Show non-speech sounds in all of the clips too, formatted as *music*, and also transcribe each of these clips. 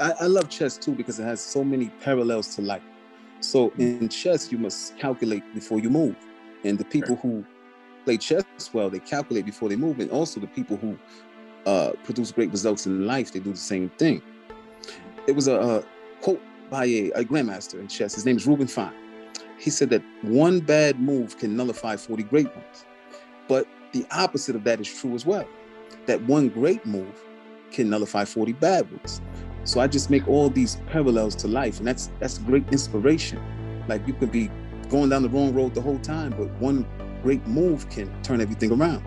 I, I love chess too because it has so many parallels to life. So in chess, you must calculate before you move. And the people who play chess well, they calculate before they move. And also the people who uh, produce great results in life, they do the same thing. It was a, a quote by a, a, grandmaster in chess. His name is Reuben Fine. He said that one bad move can nullify 40 great ones. But the opposite of that is true as well. That one great move can nullify 40 bad ones. So I just make all these parallels to life, and that's that's great inspiration. Like you could be going down the wrong road the whole time, but one great move can turn everything around.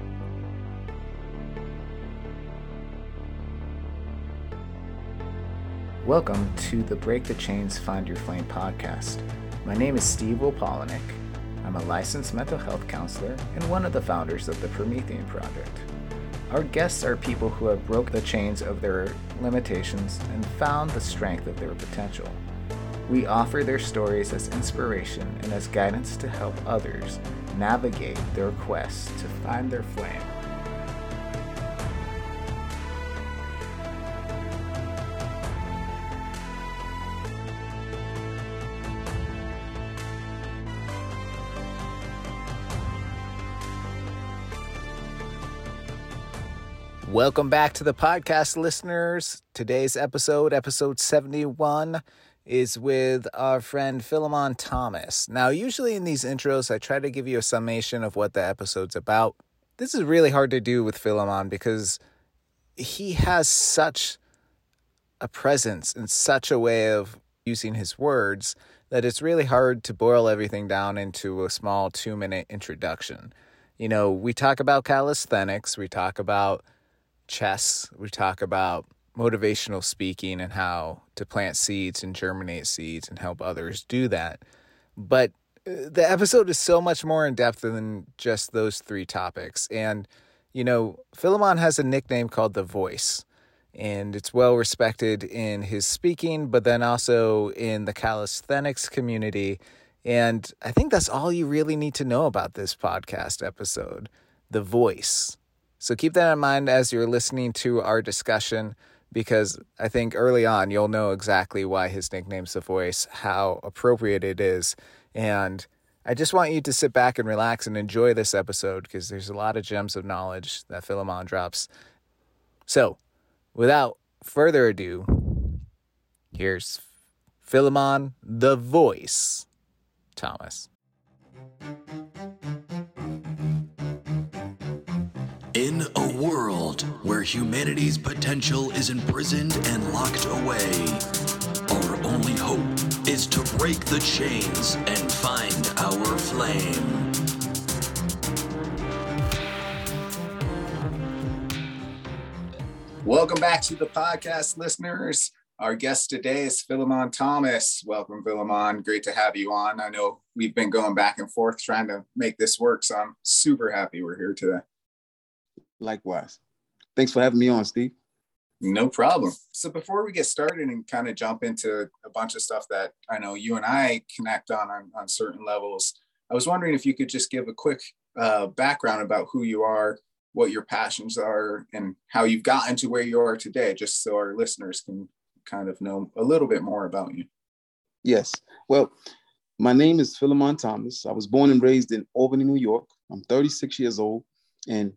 Welcome to the Break the Chains Find Your Flame podcast. My name is Steve Wolpolinick. I'm a licensed mental health counselor and one of the founders of the Promethean Project. Our guests are people who have broke the chains of their limitations and found the strength of their potential. We offer their stories as inspiration and as guidance to help others navigate their quest to find their flame. Welcome back to the podcast, listeners. Today's episode, episode 71, is with our friend Philemon Thomas. Now, usually in these intros, I try to give you a summation of what the episode's about. This is really hard to do with Philemon because he has such a presence and such a way of using his words that it's really hard to boil everything down into a small two minute introduction. You know, we talk about calisthenics, we talk about chess. We talk about motivational speaking and how to plant seeds and germinate seeds and help others do that. But uh, the episode is so much more in depth than just those three topics. And, you know, Philemon has a nickname called The Voice, and it's well respected in his speaking, but then also in the calisthenics community. And I think that's all you really need to know about this podcast episode The Voice. So keep that in mind as you're listening to our discussion because I think early on you'll know exactly why his nickname's The Voice, how appropriate it is. And I just want you to sit back and relax and enjoy this episode because there's a lot of gems of knowledge that Philemon drops. So, without further ado, here's Philemon the Voice Thomas. In a world where humanity's potential is imprisoned and locked away, our only hope is to break the chains and find our flame. Welcome back to the podcast, listeners. Our guest today is Philemon Thomas. Welcome, Philemon. Great to have you on. I know we've been going back and forth trying to make this work, so I'm super happy we're here today. Likewise. Thanks for having me on, Steve. No problem. So before we get started and kind of jump into a bunch of stuff that I know you and I connect on on, on certain levels, I was wondering if you could just give a quick uh, background about who you are, what your passions are, and how you've gotten to where you are today, just so our listeners can kind of know a little bit more about you. Yes. Well, my name is Philemon Thomas. I was born and raised in Albany, New York. I'm 36 years old, and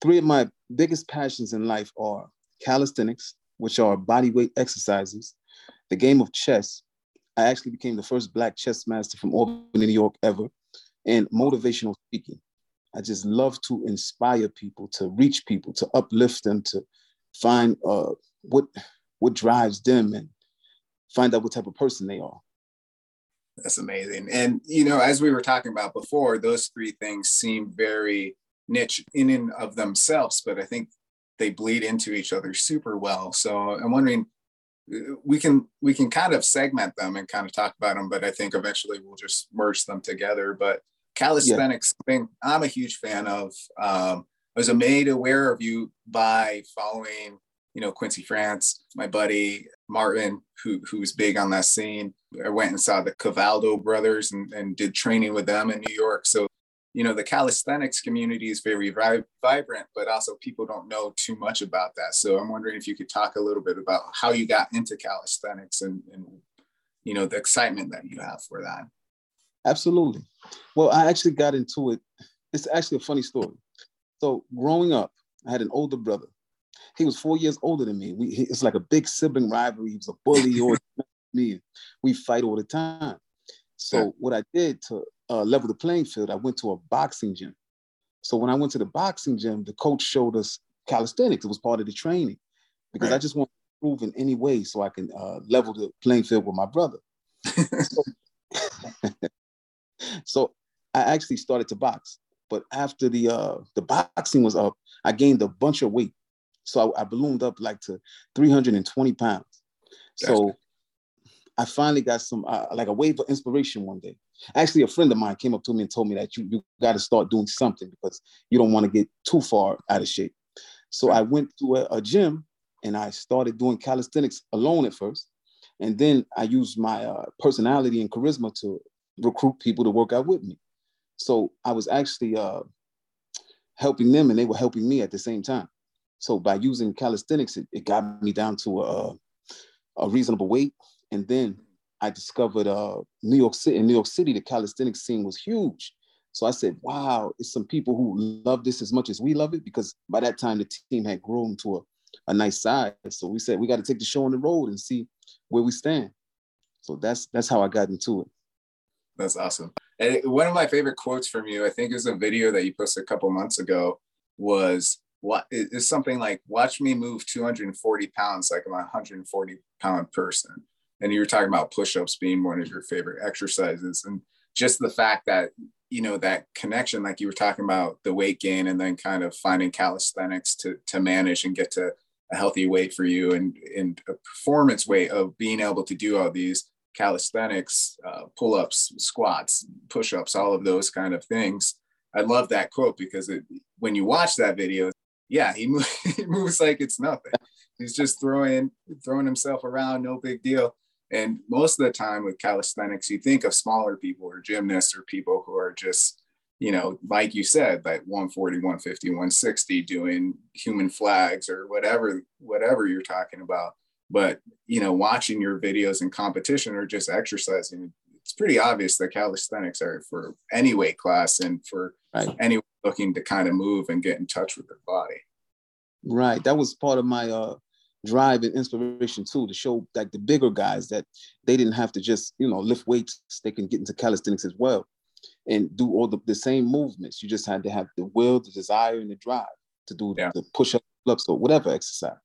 Three of my biggest passions in life are calisthenics, which are body weight exercises, the game of chess. I actually became the first black chess master from Albany, New York ever, and motivational speaking. I just love to inspire people, to reach people, to uplift them, to find uh, what what drives them and find out what type of person they are. That's amazing. And you know, as we were talking about before, those three things seem very niche in and of themselves, but I think they bleed into each other super well. So I'm wondering, we can we can kind of segment them and kind of talk about them, but I think eventually we'll just merge them together. But calisthenics yeah. thing, I'm a huge fan of. Um, I was made aware of you by following, you know, Quincy France, my buddy Martin, who who was big on that scene. I went and saw the Kavadlo brothers and, and did training with them in New York. So you know the calisthenics community is very vi- vibrant but also people don't know too much about that. So i'm wondering if you could talk a little bit about how you got into calisthenics and, and you know the excitement that you have for that. Absolutely. Well i actually got into it. It's actually a funny story. So growing up i had an older brother. He was four years older than me. We, it's like a big sibling rivalry. He was a bully or *laughs* me we fight all the time. So yeah. what i did to uh, level the playing field, I went to a boxing gym. So when I went to the boxing gym, the coach showed us calisthenics. It was part of the training because right. I just want to improve in any way so I can uh, level the playing field with my brother. so, *laughs* *laughs* so, I actually started to box. But after the uh, the boxing was up, I gained a bunch of weight. So I, I ballooned up like to 320 pounds. So I finally got some uh, like a wave of inspiration one day. Actually, a friend of mine came up to me and told me that you you got to start doing something because you don't want to get too far out of shape. So I went to a, a, gym and I started doing calisthenics alone at first, and then I used my uh, personality and charisma to recruit people to work out with me. So I was actually uh, helping them, and they were helping me at the same time. So by using calisthenics, it, it got me down to a, a reasonable weight and then I discovered uh, New York City. In New York City, the calisthenics scene was huge. So I said, wow, it's some people who love this as much as we love it because by that time the team had grown to a, a nice size. So we said, we got to take the show on the road and see where we stand. So that's that's how I got into it. That's awesome. And one of my favorite quotes from you, I think is a video that you posted a couple months ago, was what is something like, watch me move 240 pounds like I'm a 140 pound person and you were talking about push-ups being one of your favorite exercises and just the fact that you know that connection like you were talking about the weight gain and then kind of finding calisthenics to to manage and get to a healthy weight for you and in a performance way of being able to do all these calisthenics uh, pull-ups squats push-ups all of those kind of things. I love that quote because it, when you watch that video yeah he, *laughs* he moves like it's nothing. He's just throwing throwing himself around no big deal and most of the time with calisthenics, you think of smaller people or gymnasts or people who are just, you know, like you said, like 140, 150, 160 doing human flags or whatever, whatever you're talking about. But, you know, watching your videos in competition or just exercising, it's pretty obvious that calisthenics are for any weight class and for right. anyone looking to kind of move and get in touch with their body. Right. That was part of my uh drive and inspiration too to show like the bigger guys that they didn't have to just you know lift weights. They can get into calisthenics as well and do all the, the same movements. You just had to have the will the desire and the drive to do yeah. the push-up flux or whatever exercise.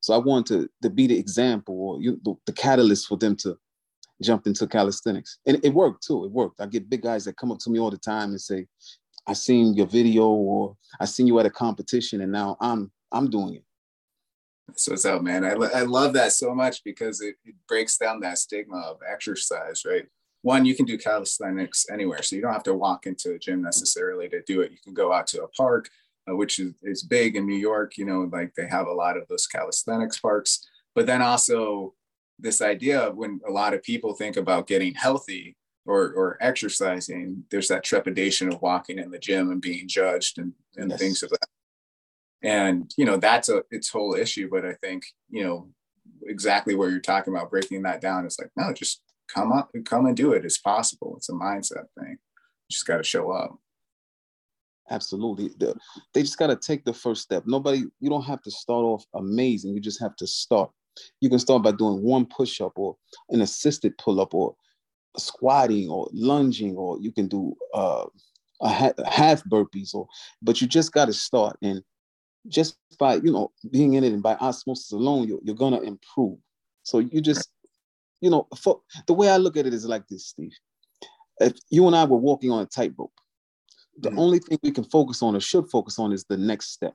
So i wanted to, to be the example or you, the, the catalyst for them to jump into calisthenics. And it worked too it worked. I get big guys that come up to me all the time and say i seen your video or i seen you at a competition and now i'm i'm doing it so what's up, man. I, I love that so much because it, it breaks down that stigma of exercise, right? One, you can do calisthenics anywhere. So you don't have to walk into a gym necessarily to do it. You can go out to a park, uh, which is, is big in New York, you know, like they have a lot of those calisthenics parks. But then also this idea of when a lot of people think about getting healthy or, or exercising, there's that trepidation of walking in the gym and being judged and, and yes. things of that and you know that's a its whole issue but i think you know exactly what you're talking about breaking that down is like no just come up come and do it. It's possible. It's a mindset thing. You just got to show up. Absolutely. They just got to take the first step. Nobody you don't have to start off amazing. You just have to start. You can start by doing one push-up or an assisted pull-up or squatting or lunging or you can do uh, a half burpees or but you just got to start. And just by you know being in it and by osmosis alone, you're, you're gonna improve. So you just, you know, for, the way I look at it is like this, Steve. If you and I were walking on a tightrope, the mm-hmm. only thing we can focus on or should focus on is the next step.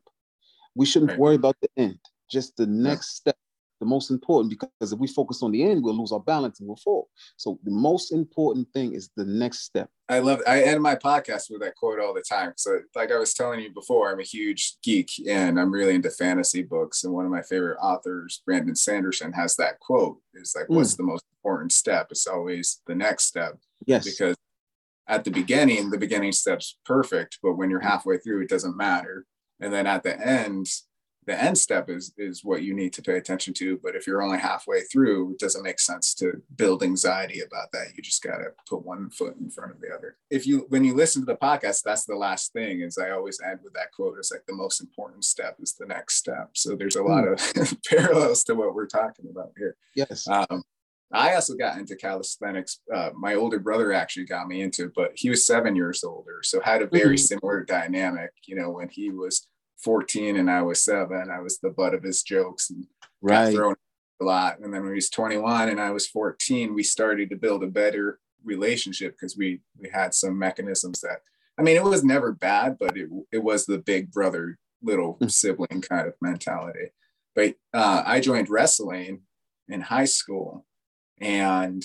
We shouldn't right. worry about the end, just the next yeah. step the most important because if we focus on the end, we'll lose our balance and we'll fall. So the most important thing is the next step. I love I end my podcast with that quote all the time. So like I was telling you before, I'm a huge geek and I'm really into fantasy books. And one of my favorite authors, Brandon Sanderson, has that quote. Is like, mm. what's the most important step? It's always the next step. Yes. Because at the beginning, the beginning step's perfect, but when you're halfway through, it doesn't matter. And then at the end, the end step is is what you need to pay attention to. But if you're only halfway through, it doesn't make sense to build anxiety about that. You just gotta put one foot in front of the other. If you when you listen to the podcast, that's the last thing. Is I always end with that quote. It's like the most important step is the next step. So there's a lot hmm. of *laughs* parallels to what we're talking about here. Yes. Um, I also got into calisthenics. Uh, my older brother actually got me into, it, but he was seven years older, so had a very mm-hmm. similar dynamic. You know, when he was 14 and I was seven, I was the butt of his jokes and right. got thrown a lot. And then when he was 21 and I was 14, we started to build a better relationship because we we had some mechanisms that I mean, it was never bad, but it it was the big brother little mm. sibling kind of mentality. But uh, I joined wrestling in high school and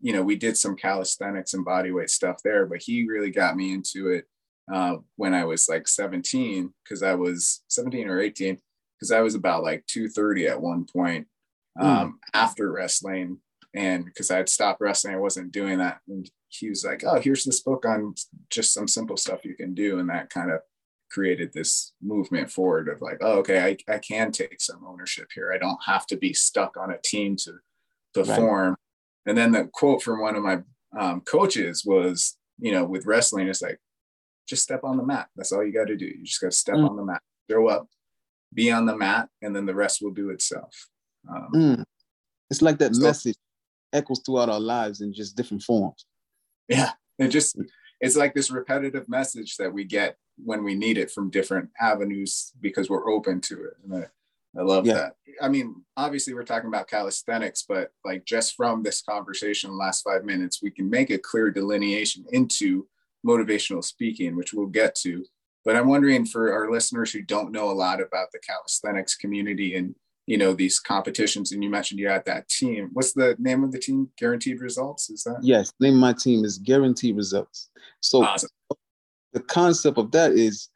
you know we did some calisthenics and bodyweight stuff there but he really got me into it uh, when i was like 17 because i was 17 or 18 because i was about like 230 at one point hmm. um, mm. after wrestling and because i had stopped wrestling i wasn't doing that and he was like oh here's this book on just some simple stuff you can do and that kind of created this movement forward of like oh okay I, I can take some ownership here i don't have to be stuck on a team to perform. Right. And then the quote from one of my um, coaches was, you know, with wrestling, it's like, just step on the mat. That's all you got to do. You just got to step mm. on the mat, throw up, be on the mat, and then the rest will do itself. Um, mm. It's like that so, message echoes throughout our lives in just different forms. Yeah. It just, it's like this repetitive message that we get when we need it from different avenues because we're open to it. And I, I love yeah. that. I mean, obviously, we're talking about calisthenics, but like just from this conversation, last five minutes, we can make a clear delineation into motivational speaking, which we'll get to. But I'm wondering for our listeners who don't know a lot about the calisthenics community and you know these competitions, and you mentioned you had that team. What's the name of the team? Guaranteed Results? Is that? Yes, name of my team is Guaranteed Results. So awesome. the concept of that is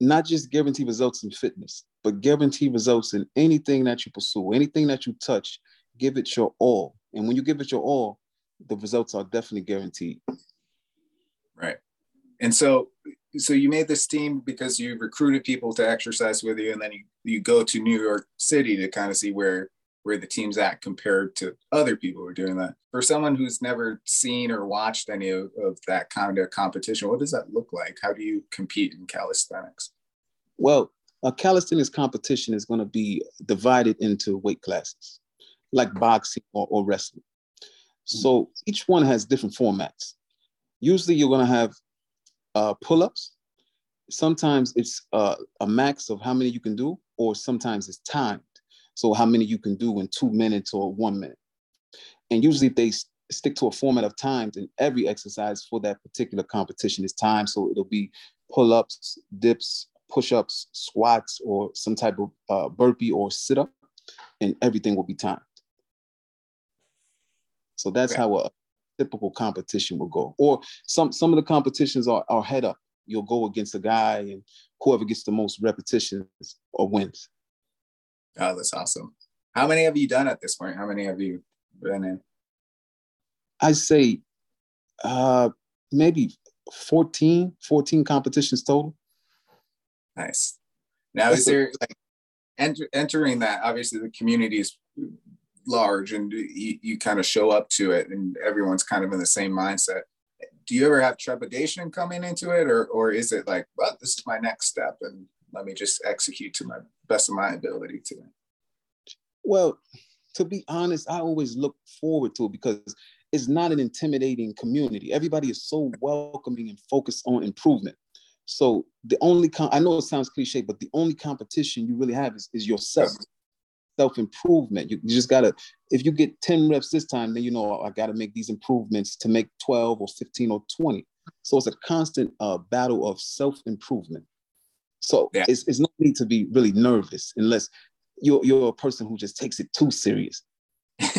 not just guaranteed results in fitness but guarantee results in anything that you pursue, anything that you touch, give it your all. And when you give it your all, the results are definitely guaranteed. Right. And so so you made this team because you recruited people to exercise with you and then you, you go to New York City to kind of see where where the team's at compared to other people who are doing that. For someone who's never seen or watched any of, of that kind of competition, what does that look like? How do you compete in calisthenics? Well, a calisthenics competition is going to be divided into weight classes, like boxing or, or wrestling. Hmm. So each one has different formats. Usually, you're going to have uh, pull-ups. Sometimes it's uh, a max of how many you can do, or sometimes it's timed. So how many you can do in two minutes or one minute. And usually, they stick to a format of times, and every exercise for that particular competition is timed. So it'll be pull-ups, dips, push-ups, squats, or some type of uh, burpee or sit-up, and everything will be timed. So that's how a typical competition will go. Or some some of the competitions are, are head up. You'll go against a guy, and whoever gets the most repetitions or wins. Oh, that's awesome. How many have you done at this point? How many have you been in? I say uh, maybe 14, 14 competitions total. Nice. Now, is there like enter, entering that? Obviously, the community is large, and you, you kind of show up to it, and everyone's kind of in the same mindset. Do you ever have trepidation coming into it, or or is it like, well, this is my next step, and let me just execute to my best of my ability today? Well, to be honest, I always look forward to it because it's not an intimidating community. Everybody is so welcoming and focused on improvement. So the only com- I know it sounds cliche, but the only competition you really have is, is yourself. Self improvement. You, you, just gotta. If you get ten reps this time, then you know I got to make these improvements to make twelve or fifteen or twenty. So it's a constant uh, battle of self improvement. So yeah. it's, it's no need to be really nervous unless you're you're a person who just takes it too serious. *laughs*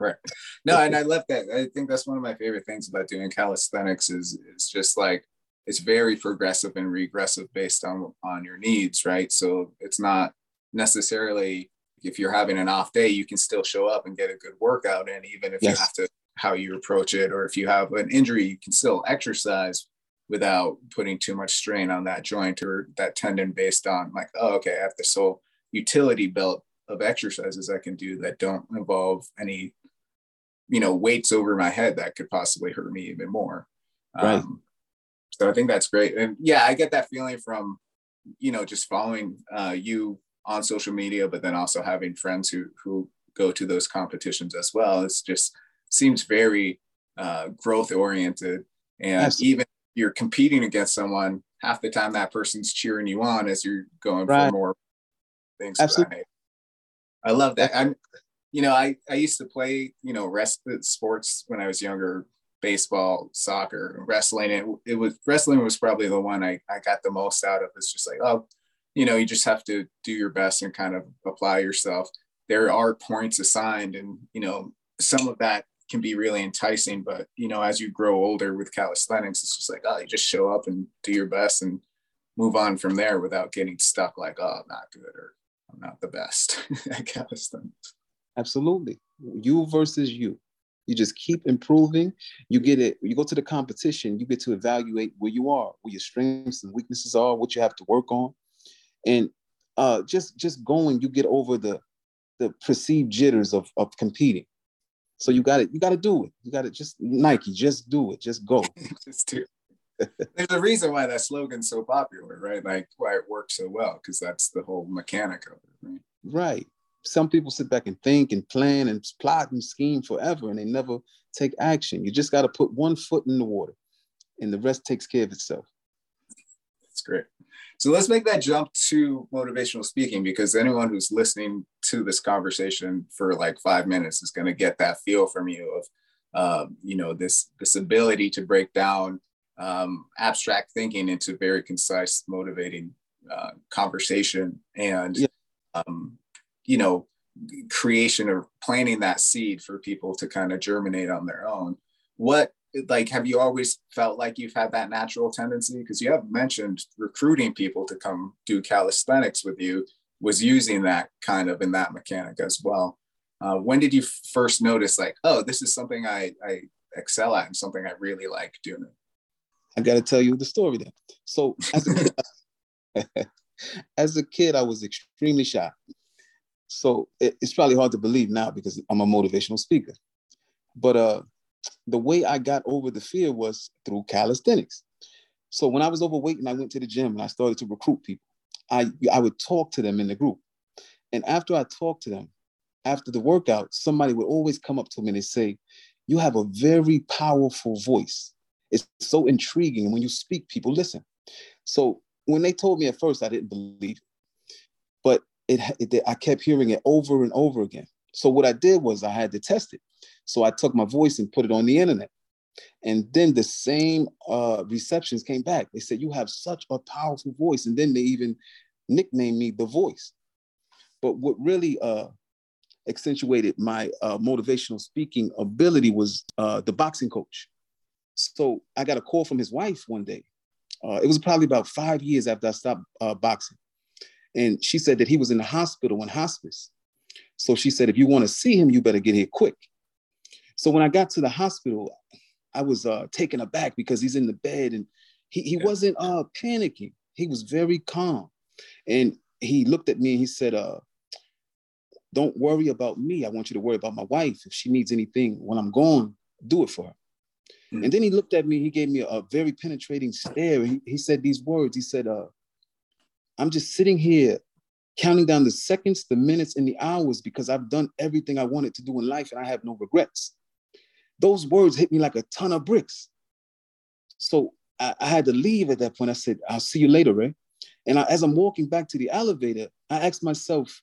right. No, and I love that. I think that's one of my favorite things about doing calisthenics is it's just like it's very progressive and regressive based on on your needs right so it's not necessarily if you're having an off day you can still show up and get a good workout in even if yes. you have to how you approach it or if you have an injury you can still exercise without putting too much strain on that joint or that tendon based on like oh okay i have this whole utility belt of exercises i can do that don't involve any you know weights over my head that could possibly hurt me even more right. Um, so i think that's great and yeah i get that feeling from you know just following uh, you on social media but then also having friends who who go to those competitions as well it's just seems very uh, growth oriented and Absolutely. even you're competing against someone half the time that person's cheering you on as you're going right. for more things Absolutely. I love that. I'm, you know, I, I used to play, you know, rest sports when I was younger, baseball, soccer, wrestling. It, it was wrestling was probably the one I, I got the most out of. It's just like, oh, you know, you just have to do your best and kind of apply yourself. There are points assigned and, you know, some of that can be really enticing, but you know, as you grow older with calisthenics, it's just like, oh, you just show up and do your best and move on from there without getting stuck like, oh, I'm not good or I'm not the best *laughs* at calisthenics. Absolutely. You versus you. You just keep improving. You get it. You go to the competition. You get to evaluate where you are, where your strengths and weaknesses are, what you have to work on, and uh, just just going. You get over the the perceived jitters of of competing. So you got it. You got to do it. You got to just Nike. Just do it. Just go. *laughs* just do. There's a reason why that slogan's so popular, right? Like why it works so well, because that's the whole mechanic of it, right? Right. Some people sit back and think and plan and plot and scheme forever, and they never take action. You just got to put one foot in the water, and the rest takes care of itself. That's great. So let's make that jump to motivational speaking because anyone who's listening to this conversation for like five minutes is going to get that feel from you of, um, you know, this this ability to break down um, abstract thinking into very concise, motivating uh, conversation and, yeah. um, you know, creation or planting that seed for people to kind of germinate on their own. What, like, have you always felt like you've had that natural tendency? Because you have mentioned recruiting people to come do calisthenics with you was using that kind of in that mechanic as well. Uh, when did you first notice, like, oh, this is something I, I excel at and something I really like doing? I got to tell you the story then. So as a, kid, *laughs* as a kid, I was extremely shy. So it, it's probably hard to believe now because I'm a motivational speaker. But uh, the way I got over the fear was through calisthenics. So when I was overweight and I went to the gym and I started to recruit people, I, I would talk to them in the group. And after I talked to them, after the workout, somebody would always come up to me and say, You have a very powerful voice. It's so intriguing. When you speak, people listen. So when they told me at first, I didn't believe. But it, it, I kept hearing it over and over again. So what I did was I had to test it. So I took my voice and put it on the internet. And then the same uh, receptions came back. They said, You have such a powerful voice. And then they even nicknamed me the voice. But what really uh, accentuated my uh, motivational speaking ability was uh, the boxing coach. So I got a call from his wife one day. Uh, it was probably about five years after I stopped uh, boxing. And she said that he was in the hospital in hospice. So she said, if you want to see him, you better get here quick. So when I got to the hospital, I was uh, taken aback because he's in the bed and he, he yeah. wasn't uh, panicking. He was very calm. And he looked at me and he said, uh, don't worry about me. I want you to worry about my wife. If she needs anything when I'm gone, do it for her. Mm-hmm. And then he looked at me, he gave me a, a very penetrating stare. He, he said these words. He said, uh, I'm just sitting here counting down the seconds, the minutes, and the hours because I've done everything I wanted to do in life and I have no regrets. Those words hit me like a ton of bricks. So I, I had to leave at that point. I said, I'll see you later, Ray. And I, as I'm walking back to the elevator, I asked myself,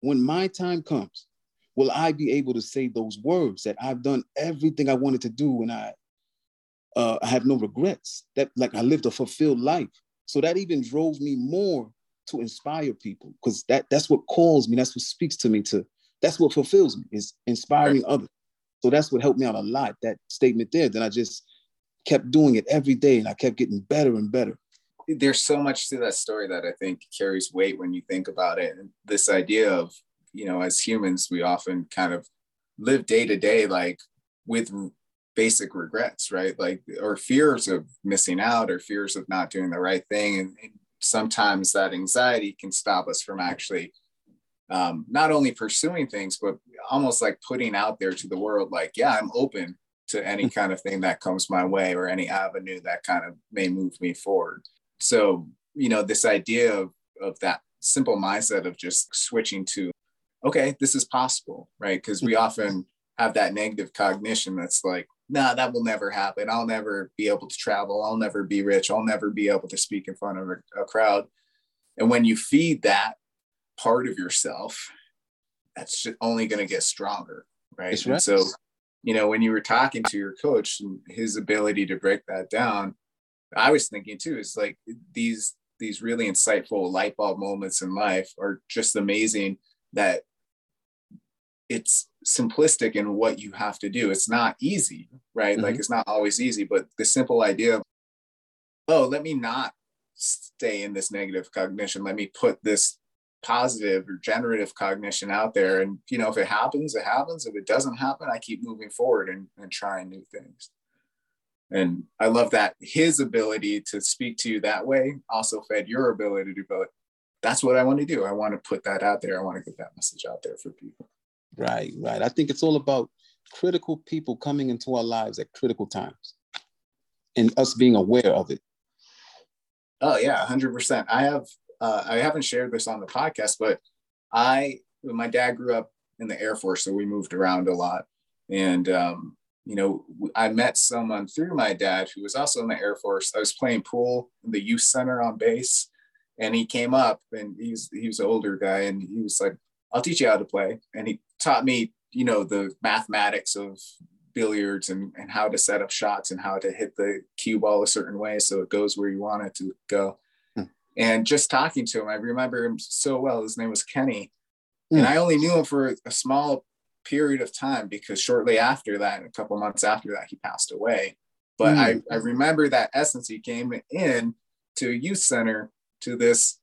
when my time comes, will I be able to say those words that I've done everything I wanted to do and I uh, I have no regrets. That like I lived a fulfilled life. So that even drove me more to inspire people because that that's what calls me. That's what speaks to me. To that's what fulfills me is inspiring right. others. So that's what helped me out a lot. That statement there. Then I just kept doing it every day, and I kept getting better and better. There's so much to that story that I think carries weight when you think about it. And this idea of you know, as humans, we often kind of live day to day like with basic regrets, right? Like, or fears of missing out or fears of not doing the right thing. And, and sometimes that anxiety can stop us from actually um, not only pursuing things, but almost like putting out there to the world, like, yeah, I'm open to any kind of thing that comes my way or any avenue that kind of may move me forward. So, you know, this idea of, of that simple mindset of just switching to, okay, this is possible, right? Because we often have that negative cognition that's like, nah, that will never happen. I'll never be able to travel. I'll never be rich. I'll never be able to speak in front of a, a crowd. And when you feed that part of yourself, that's only going to get stronger, right? right. so, you know, when you were talking to your coach and his ability to break that down, I was thinking too, is like these these really insightful light bulb moments in life are just amazing that it's simplistic in what you have to do. It's not easy, right? Mm-hmm. Like it's not always easy, but the simple idea of, oh, let me not stay in this negative cognition. Let me put this positive or generative cognition out there. And, you know, if it happens, it happens. If it doesn't happen, I keep moving forward and, and trying new things. And I love that his ability to speak to you that way also fed your ability to go, that's what I want to do. I want to put that out there. I want to get that message out there for people. Right, right. I think it's all about critical people coming into our lives at critical times and us being aware of it. Oh yeah, hundred percent. I have uh, I haven't shared this on the podcast, but I my dad grew up in the Air Force, so we moved around a lot. And um, you know, I met someone through my dad who was also in the Air Force. I was playing pool in the youth center on base, and he came up and he's he was an older guy, and he was like, "I'll teach you how to play." And he taught me, you know, the mathematics of billiards and, and how to set up shots and how to hit the cue ball a certain way so it goes where you want it to go. Hmm. And just talking to him, I remember him so well. His name was Kenny. Hmm. And I only knew him for a small period of time because shortly after that, a couple months after that, he passed away. But hmm. I, I remember that essence. He came in to a youth center to this,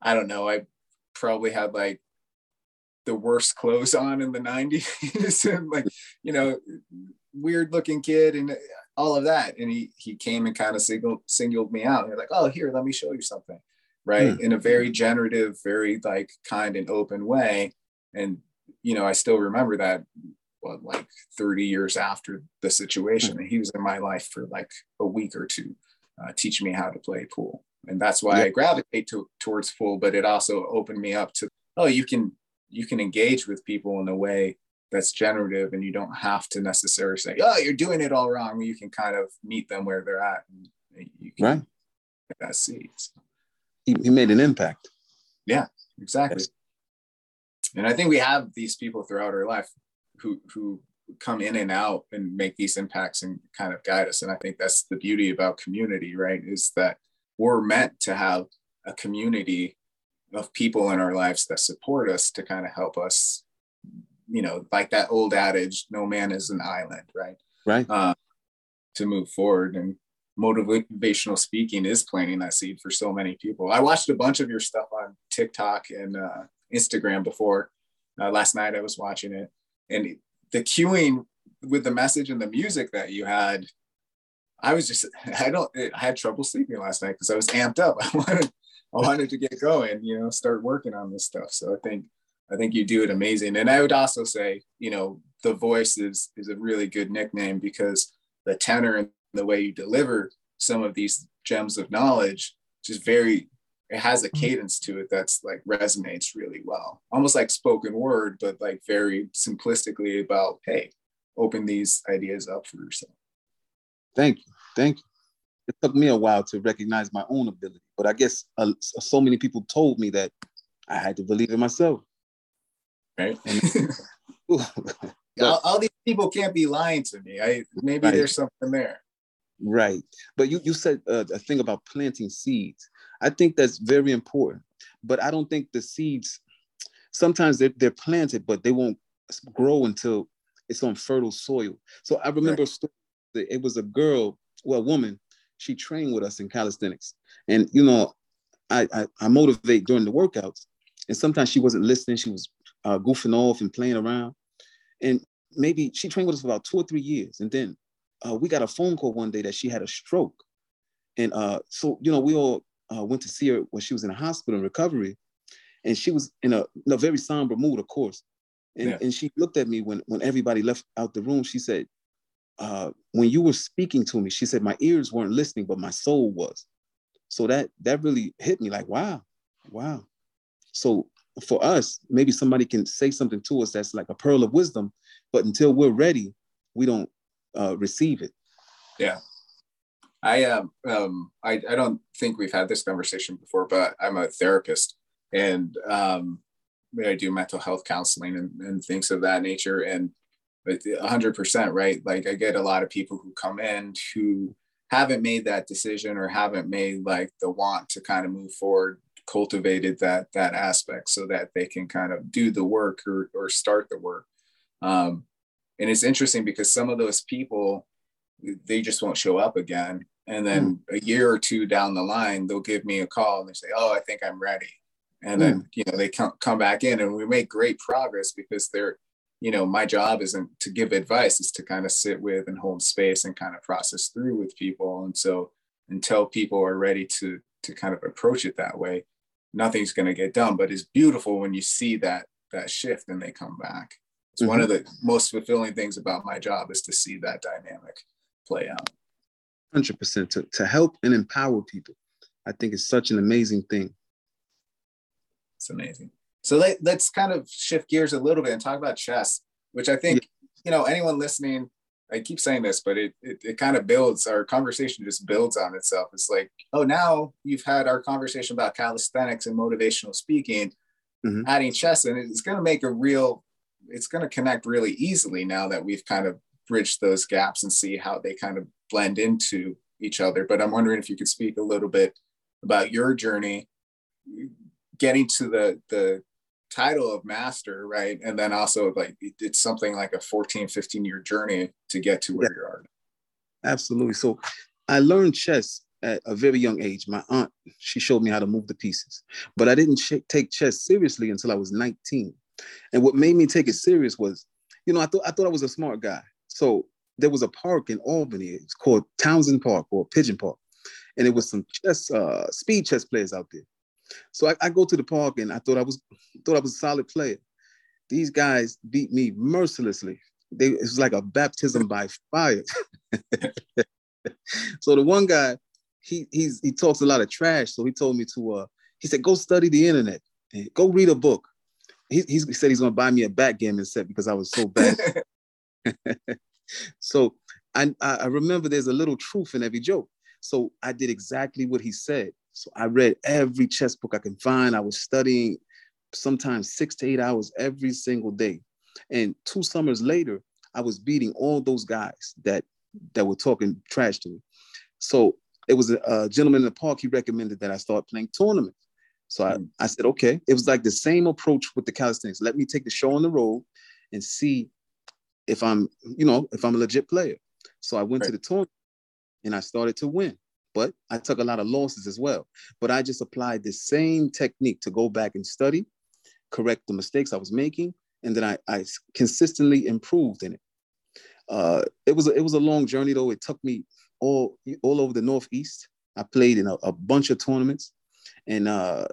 I don't know, I probably had like the worst clothes on in the *laughs* 90s and like you know weird looking kid and all of that and he he came and kind of singled singled me out and you're like oh here let me show you something right? Hmm. in a very generative very like kind and open way. And you know i still remember that what like 30 years after the situation hmm. and he was in my life for like a week or two uh, teaching me how to play pool. And that's why yeah. i gravitate to, towards pool but it also opened me up to oh you can you can engage with people in a way that's generative and you don't have to necessarily say oh you're doing it all wrong. You can kind of meet them where they're at and you can right. that seed he, he made an impact. Yeah exactly. And i think we have these people throughout our life who who come in and out and make these impacts and kind of guide us. And i think that's the beauty about community right is that we're meant to have a community of people in our lives that support us to kind of help us you know like that old adage no man is an island right? Right. Uh, to move forward. And motivational speaking is planting that seed for so many people i watched a bunch of your stuff on tiktok and uh, instagram before uh, last night i was watching it and the cueing with the message and the music that you had i was just *laughs* i don't i had trouble sleeping last night because i was amped up *laughs* i wanted I wanted to get going, you know, start working on this stuff. So I think I think you do it amazing. And I would also say, you know, the voice is is a really good nickname because the tenor and the way you deliver some of these gems of knowledge just very it has a mm-hmm. cadence to it that's like resonates really well almost like spoken word but like very simplistically about hey open these ideas up for yourself thank you thank you it took me a while to recognize my own ability, but I guess uh, so many people told me that I had to believe in myself. Right. *laughs* *laughs* all, all, these people can't be lying to me. I maybe right. there's something there. Right. But you you said uh, a thing about planting seeds. I think that's very important. But I don't think the seeds sometimes they're, they're planted, but they won't grow until it's on fertile soil. So I remember right. it was a girl, well, a woman she trained with us in calisthenics. And you know, I, I, I motivate during the workouts, and sometimes she wasn't listening. She was uh, goofing off and playing around. And maybe she trained with us for about two or three years, and then uh, we got a phone call one day that she had a stroke, and uh, so you know we all uh, went to see her when she was in a hospital in recovery, and she was in a, in a very somber mood, of course. And, yeah. and she looked at me when when everybody left out the room. She said, uh, "When you were speaking to me, she said my ears weren't listening, but my soul was." So that that really hit me like, wow, wow. So for us, maybe somebody can say something to us that's like a pearl of wisdom, but until we're ready, we don't uh, receive it. Yeah. I um, um I, I don't think we've had this conversation before, but I'm a therapist and um I do mental health counseling and, and things of that nature. And hundred percent, right? Like I get a lot of people who come in who haven't made that decision or haven't made like the want to kind of move forward cultivated that that aspect so that they can kind of do the work or, or start the work um, and it's interesting because some of those people they just won't show up again. And then mm. a year or two down the line they'll give me a call and they say oh i think i'm ready. And mm. then you know they come, come back in and we make great progress because they're you know my job isn't to give advice is to kind of sit with and hold space and kind of process through with people. And so until people are ready to to kind of approach it that way nothing's going to get done. But it's beautiful when you see that that shift and they come back it's mm-hmm. one of the most fulfilling things about my job is to see that dynamic play out 100% to, to help and empower people i think it's such an amazing thing it's amazing so let, us kind of shift gears a little bit and talk about chess, which I think, yeah. you know, anyone listening, I keep saying this, but it, it, it kind of builds, our conversation just builds on itself. It's like, oh, now you've had our conversation about calisthenics and motivational speaking, mm-hmm. adding chess, and it's going to make a real, it's going to connect really easily now that we've kind of bridged those gaps and see how they kind of blend into each other. But I'm wondering if you could speak a little bit about your journey getting to the the title of master, right? And then also like it's something like a 14, 15 year journey to get to where yeah. you are. Absolutely. So I learned chess at a very young age. My aunt, she showed me how to move the pieces, but I didn't ch- take chess seriously until I was 19. And what made me take it serious was, you know, I thought I thought I was a smart guy. So there was a park in Albany. It's called Townsend Park or Pigeon Park, and it was some chess, uh, speed chess players out there. So I, I, go to the park and I thought I was thought I was a solid player. These guys beat me mercilessly. They it was like a baptism by fire. *laughs* so the one guy, he he's he talks a lot of trash. So he told me to uh he said go study the internet, go read a book. He, he said he's gonna buy me a backgammon set because I was so bad. *laughs* *laughs* so I I remember there's a little truth in every joke. So I did exactly what he said. So I read every chess book I can find. I was studying sometimes six to eight hours every single day. And two summers later, I was beating all those guys that that were talking trash to me. So it was a, a gentleman in the park. He recommended that I start playing tournaments. So I, mm. I said, okay. It was like the same approach with the calisthenics. Let me take the show on the road and see if I'm, you know, if I'm a legit player. So I went right. to the tournament and I started to win but I took a lot of losses as well. But I just applied the same technique to go back and study, correct the mistakes I was making, and then I, I consistently improved in it. Uh, it was a, it was a long journey though. It took me all all over the Northeast. I played in a, a bunch of tournaments, and uh,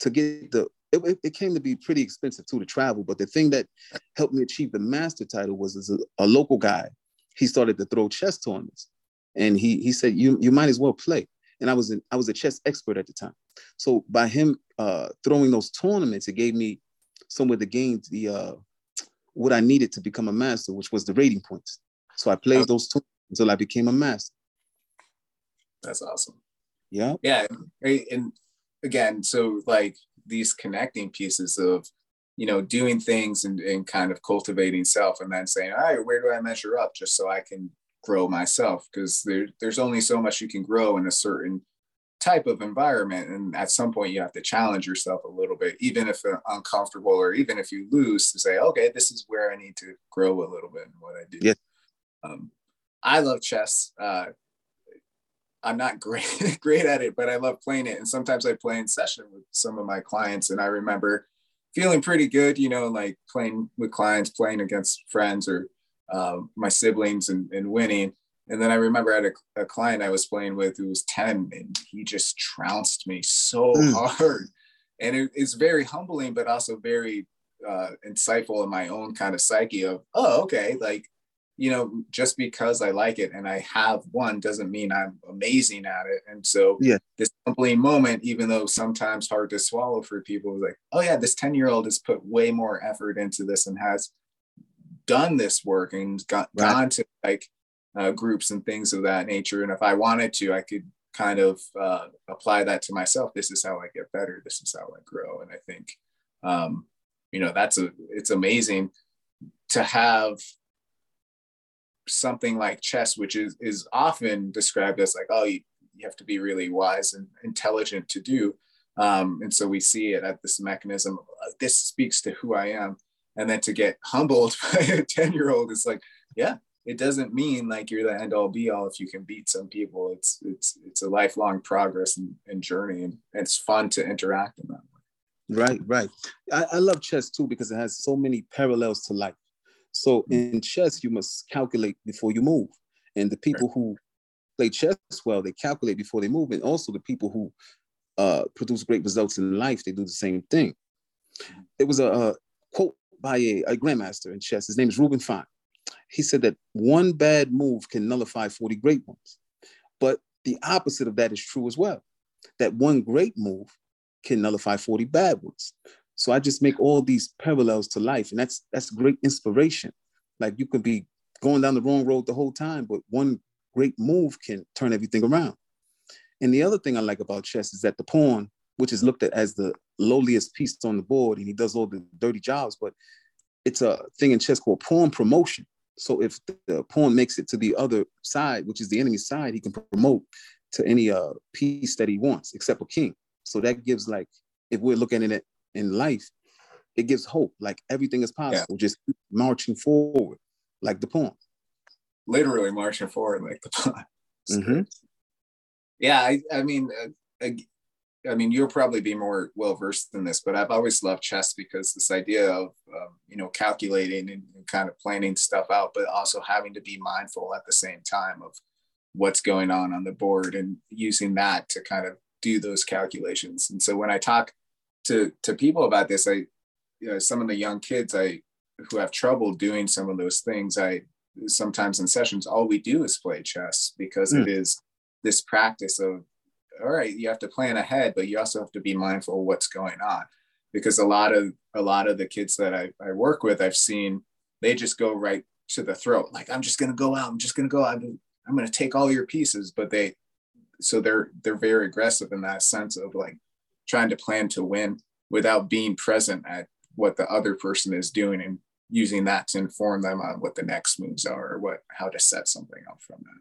to get the it, it, came to be pretty expensive too to travel. But the thing that helped me achieve the master title was as a, a local guy. He started to throw chess tournaments, and he he said you you might as well play. And i was an, i was a chess expert at the time. So by him uh, throwing those tournaments it gave me somewhere to gain the uh, what i needed to become a master which was the rating points. So i played those tournaments until i became a master. That's awesome. Yeah yeah and again so like these connecting pieces of you know doing things and, and kind of cultivating self and then saying all right where do i measure up just so i can grow myself because there, there's only so much you can grow in a certain type of environment and at some point you have to challenge yourself a little bit even if uncomfortable or even if you lose to say okay this is where i need to grow a little bit in what i do yeah. um, i love chess uh, i'm not great *laughs* great at it but i love playing it and sometimes i play in session with some of my clients and i remember feeling pretty good you know like playing with clients playing against friends or uh, my siblings and, and winning. And then I remember I had a, a, client I was playing with who was 10 and he just trounced me so mm. hard. And it, it's very humbling, but also very uh, insightful in my own kind of psyche of, oh, okay, like, you know, just because I like it and I have one doesn't mean I'm amazing at it. And so yeah. this humbling moment, even though sometimes hard to swallow for people, is like, oh yeah, this 10 year old has put way more effort into this and has done this work and got, right. gone to like uh, groups and things of that nature. And if I wanted to, I could kind of uh, apply that to myself. This is how I get better. This is how I grow. And I think, um, you know, that's a, it's amazing to have something like chess, which is, is often described as like, oh, you, you have to be really wise and intelligent to do. Um, and so we see it at this mechanism. Uh, this speaks to who I am. And then to get humbled *laughs* by a 10 year old is like, yeah, it doesn't mean like you're the end all be all if you can beat some people. It's it's it's a lifelong progress and, and journey, and, and, it's fun to interact in that way. Right, right. I, I love chess too because it has so many parallels to life. So in chess, you must calculate before you move, and the people who play chess well, they calculate before they move, and also the people who uh, produce great results in life, they do the same thing. It was a, a quote by a, a grandmaster in chess. His name is Reuben Fine he said that one bad move can nullify 40 great ones. But the opposite of that is true as well. That one great move can nullify 40 bad ones. So I just make all these parallels to life, and that's that's great inspiration. Like you could be going down the wrong road the whole time, but one great move can turn everything around. And the other thing I like about chess is that the pawn, which is looked at as the lowliest piece on the board, and he does all the dirty jobs, but it's a thing in chess called pawn promotion. So if the pawn makes it to the other side, which is the enemy side, he can promote to any uh, piece that he wants, except a king. So that gives like, if we're looking at it in life, it gives hope. Like everything is possible. Yeah. Just marching forward, like the pawn. Literally marching forward like the pawn. *laughs* Mm-hmm. Yeah, I, I mean, uh, I mean, you'll probably be more well versed than this, but I've always loved chess because this idea of um, you know calculating and, and, kind of planning stuff out, but also having to be mindful at the same time of what's going on on the board and using that to kind of do those calculations. And so when I talk to to people about this, I you know some of the young kids I who have trouble doing some of those things, I sometimes in sessions all we do is play chess because mm. it is this practice of all right, you have to plan ahead, but you also have to be mindful of what's going on. Because a lot of a lot of the kids that I, I work with, I've seen they just go right to the throat. Like, I'm just gonna go out, I'm just gonna go out, I'm, I'm gonna take all your pieces. But they so they're they're very aggressive in that sense of like trying to plan to win without being present at what the other person is doing and using that to inform them on what the next moves are or what how to set something up from that.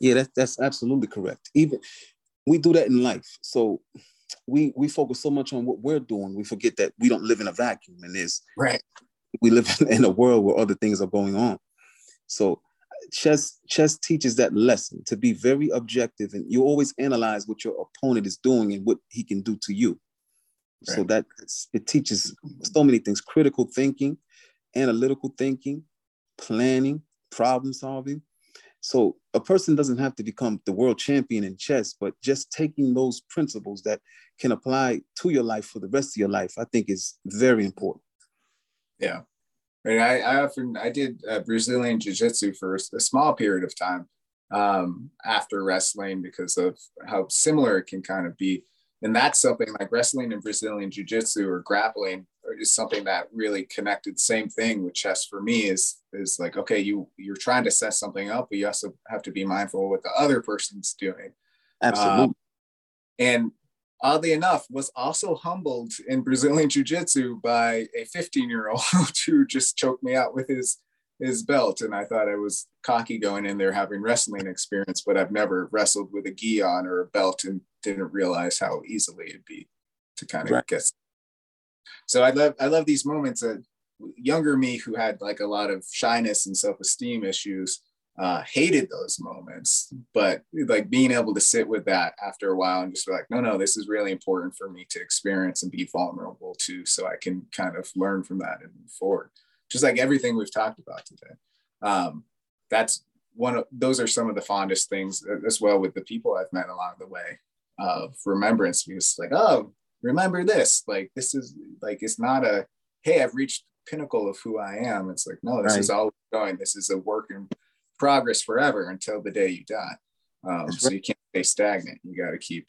Yeah, that's that's absolutely correct. Even we do that in life. So we we focus so much on what we're doing, we forget that we don't live in a vacuum, and there's right. We live *laughs* in a world where other things are going on. So chess chess teaches that lesson to be very objective, and you always analyze what your opponent is doing and what he can do to you. Right. So that it teaches so many things: critical thinking, analytical thinking, planning, problem solving. So a person doesn't have to become the world champion in chess, but just taking those principles that can apply to your life for the rest of your life, I think is very important. Yeah. Right. I, I often, I did uh, Brazilian jiu-jitsu for a small period of time um, after wrestling because of how similar it can kind of be. And that's something like wrestling and Brazilian jiu-jitsu or grappling is something that really connected. Same thing with chess for me is is like okay, you you're trying to set something up, but you also have to be mindful of what the other person's doing. Absolutely. Um, and oddly enough, was also humbled in Brazilian Jiu Jitsu by a 15 year old who *laughs* just choked me out with his his belt. And I thought I was cocky going in there having wrestling experience, but I've never wrestled with a gi on or a belt and didn't realize how easily it'd be to kind of right. get so I love I love these moments that younger me who had like a lot of shyness and self-esteem issues uh, hated those moments but like being able to sit with that after a while and just be like no no this is really important for me to experience and be vulnerable to so i can kind of learn from that and move forward. Just like everything we've talked about today. Um, that's one of those are some of the fondest things as well with the people I've met along the way of remembrance because like oh remember this. Like this is like it's not a hey I've reached pinnacle of who I am. It's like no this right. is all going. This is a work in progress forever until the day you die um, so you can't stay stagnant you got to keep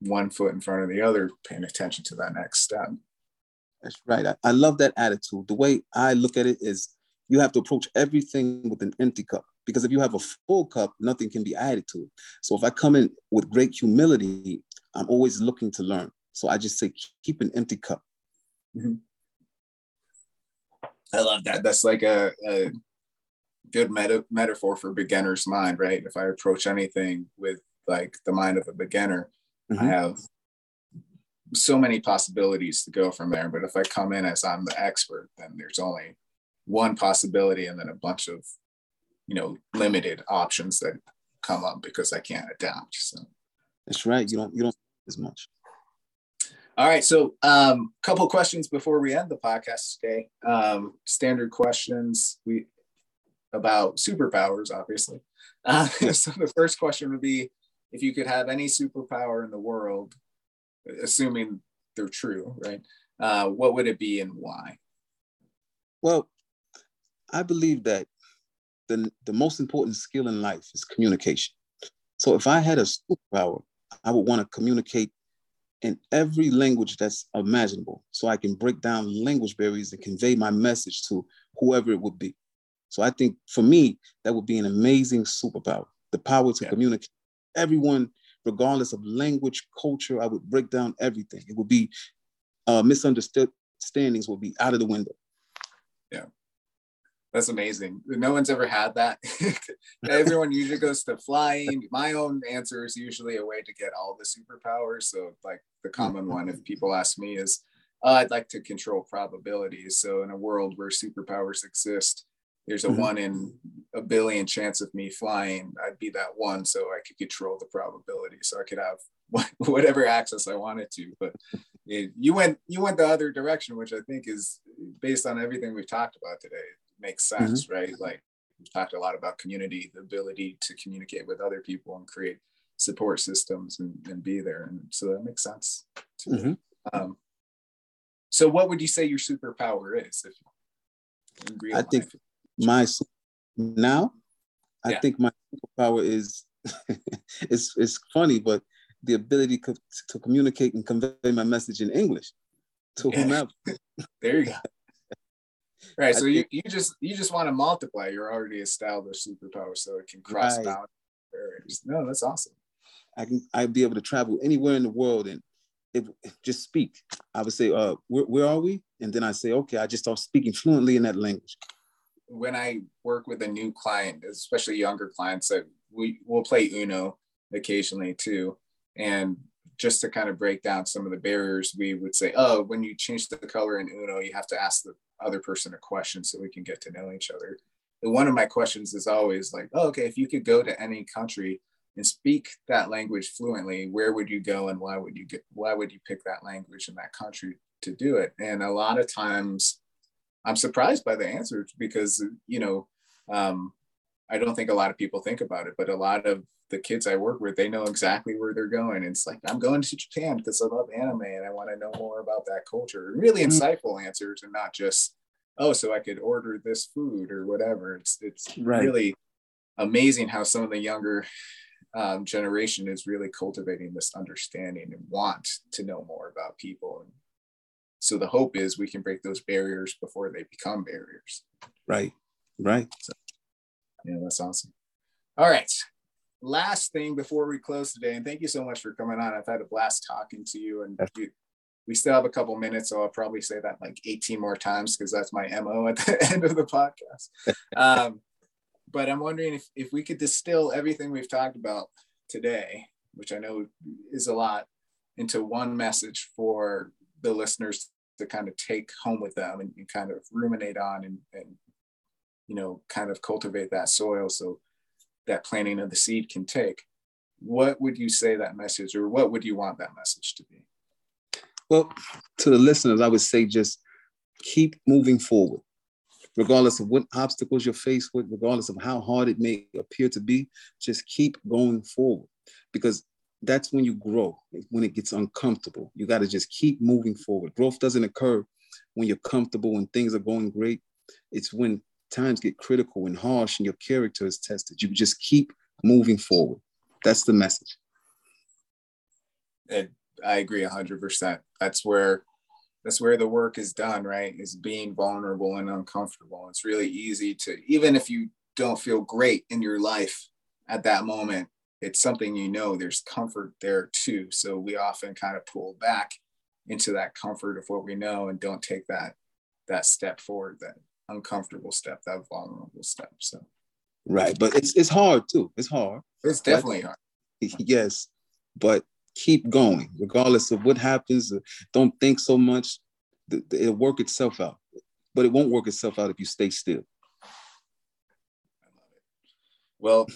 one foot in front of the other paying attention to that next step that's right I, I love that attitude the way I look at it is you have to approach everything with an empty cup because if you have a full cup, nothing can be added to it. So if I come in with great humility, I'm always looking to learn. So I just say, keep an empty cup. Mm-hmm. I love that. That's like a, a good meta- metaphor for beginner's mind, right? If I approach anything with like the mind of a beginner, mm-hmm. I have so many possibilities to go from there. But if I come in as I'm the expert, then there's only one possibility and then a bunch of you know limited options that come up because I can't adapt. So that's right. You don't you don't as much. All right. So a um, couple questions before we end the podcast today. Um, standard questions we about superpowers, obviously. Uh, *laughs* so the first question would be if you could have any superpower in the world, assuming they're true, right? Uh, what would it be and why? Well, I believe that the, the most important skill in life is communication. So if I had a superpower, I would want to communicate in every language that's imaginable so I can break down language barriers and convey my message to whoever it would be. So I think for me, that would be an amazing superpower the power to yeah. communicate. Everyone, regardless of language, culture, I would break down everything. It would be uh, misunderstandings would be out of the window. Yeah. That's amazing. No one's ever had that. *laughs* Everyone usually goes to flying. My own answer is usually a way to get all the superpowers. So, like the common one, if people ask me, is uh, I'd like to control probabilities. So, in a world where superpowers exist, there's a mm-hmm. one in a billion chance of me flying. I'd be that one, so I could control the probability. So I could have *laughs* whatever access I wanted to. But it, you went you went the other direction, which I think is based on everything we've talked about today makes sense, mm-hmm. right? Like we've talked a lot about community, the ability to communicate with other people and create support systems and, and be there. And so that makes sense to mm-hmm. Um, so what would you say your superpower is? If I think my now, I yeah. think my superpower is *laughs* it's it's funny, but the ability to, to communicate and convey my message in English to yeah. *laughs* whomever. there you go. *laughs* Right. So you, you just you just want to multiply your already established superpower so it can cross right. barriers. No, that's awesome. I can I'd be able to travel anywhere in the world and if just speak. I would say, uh, where, where are we? And then I say, okay, I just start speaking fluently in that language. When I work with a new client, especially younger clients, that we will play Uno occasionally too. And just to kind of break down some of the barriers, we would say, oh, when you change the color in Uno, you have to ask the other person a question so we can get to know each other. And one of my questions is always like, oh, okay, if you could go to any country and speak that language fluently, where would you go and why would you get why would you pick that language in that country to do it? And a lot of times I'm surprised by the answers because you know um, I don't think a lot of people think about it, but a lot of the kids I work with, they know exactly where they're going. It's like, I'm going to Japan because I love anime and I want to know more about that culture. Really mm-hmm. insightful answers and not just, oh, so I could order this food or whatever. It's it's right. really amazing how some of the younger um, generation is really cultivating this understanding and want to know more about people. And so the hope is we can break those barriers before they become barriers. Right. Right. So, yeah, that's awesome. All right. Last thing before we close today, and thank you so much for coming on. I've had a blast talking to you, and you, we still have a couple minutes, so I'll probably say that like 18 more times because that's my MO at the *laughs* end of the podcast. *laughs* um, but I'm wondering if, if we could distill everything we've talked about today, which I know is a lot, into one message for the listeners to kind of take home with them and, and kind of ruminate on and, and you know, kind of cultivate that soil so that planting of the seed can take. What would you say that message, or what would you want that message to be? Well, to the listeners, I would say just keep moving forward. regardless of what obstacles you're faced with, regardless of how hard it may appear to be, just keep going forward because that's when you grow, when it gets uncomfortable. You got to just keep moving forward. Growth doesn't occur when you're comfortable and things are going great. It's when times get critical and harsh and your character is tested. You just keep moving forward. That's the message. And I agree 100%. That's where that's where the work is done, right? Is being vulnerable and uncomfortable. It's really easy to even if you don't feel great in your life at that moment, it's something you know there's comfort there too. So we often kind of pull back into that comfort of what we know and don't take that that step forward, that uncomfortable step, that vulnerable step. So right. But it's it's hard too. It's hard. It's definitely hard. *laughs* Yes. But keep going, regardless of what happens. Uh, don't think so much. It'll work itself out. But it won't work itself out if you stay still. Well,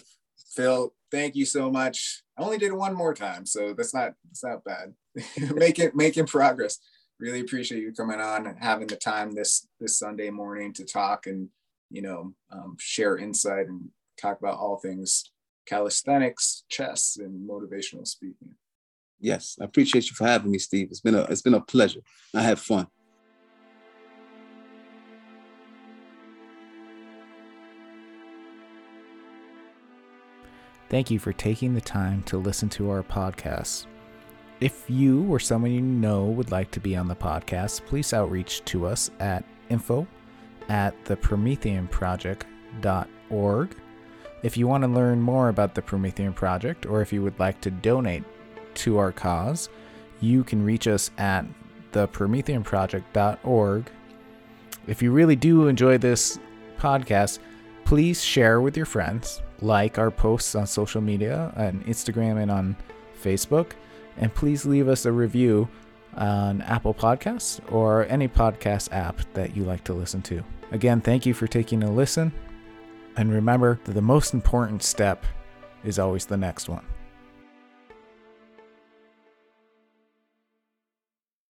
Phil, thank you so much. I only did it one more time, so that's not that's not bad. *laughs* making making progress. Really appreciate you coming on and having the time this this Sunday morning to talk and you know um, share insight and talk about all things calisthenics, chess, and motivational speaking. Yes, I appreciate you for having me, Steve. It's been a it's been a pleasure. I had fun. Thank you for taking the time to listen to our podcast. If you or someone you know would like to be on the podcast, please outreach to us at info at the Promethean Project.org. If you want to learn more about the Promethean Project, or if you would like to donate to our cause, you can reach us at theprometheanproject.org. If you really do enjoy this podcast, please share with your friends like our posts on social media, on Instagram and on Facebook. And please leave us a review on Apple Podcasts or any podcast app that you like to listen to. Again, thank you for taking a listen. And remember that the most important step is always the next one.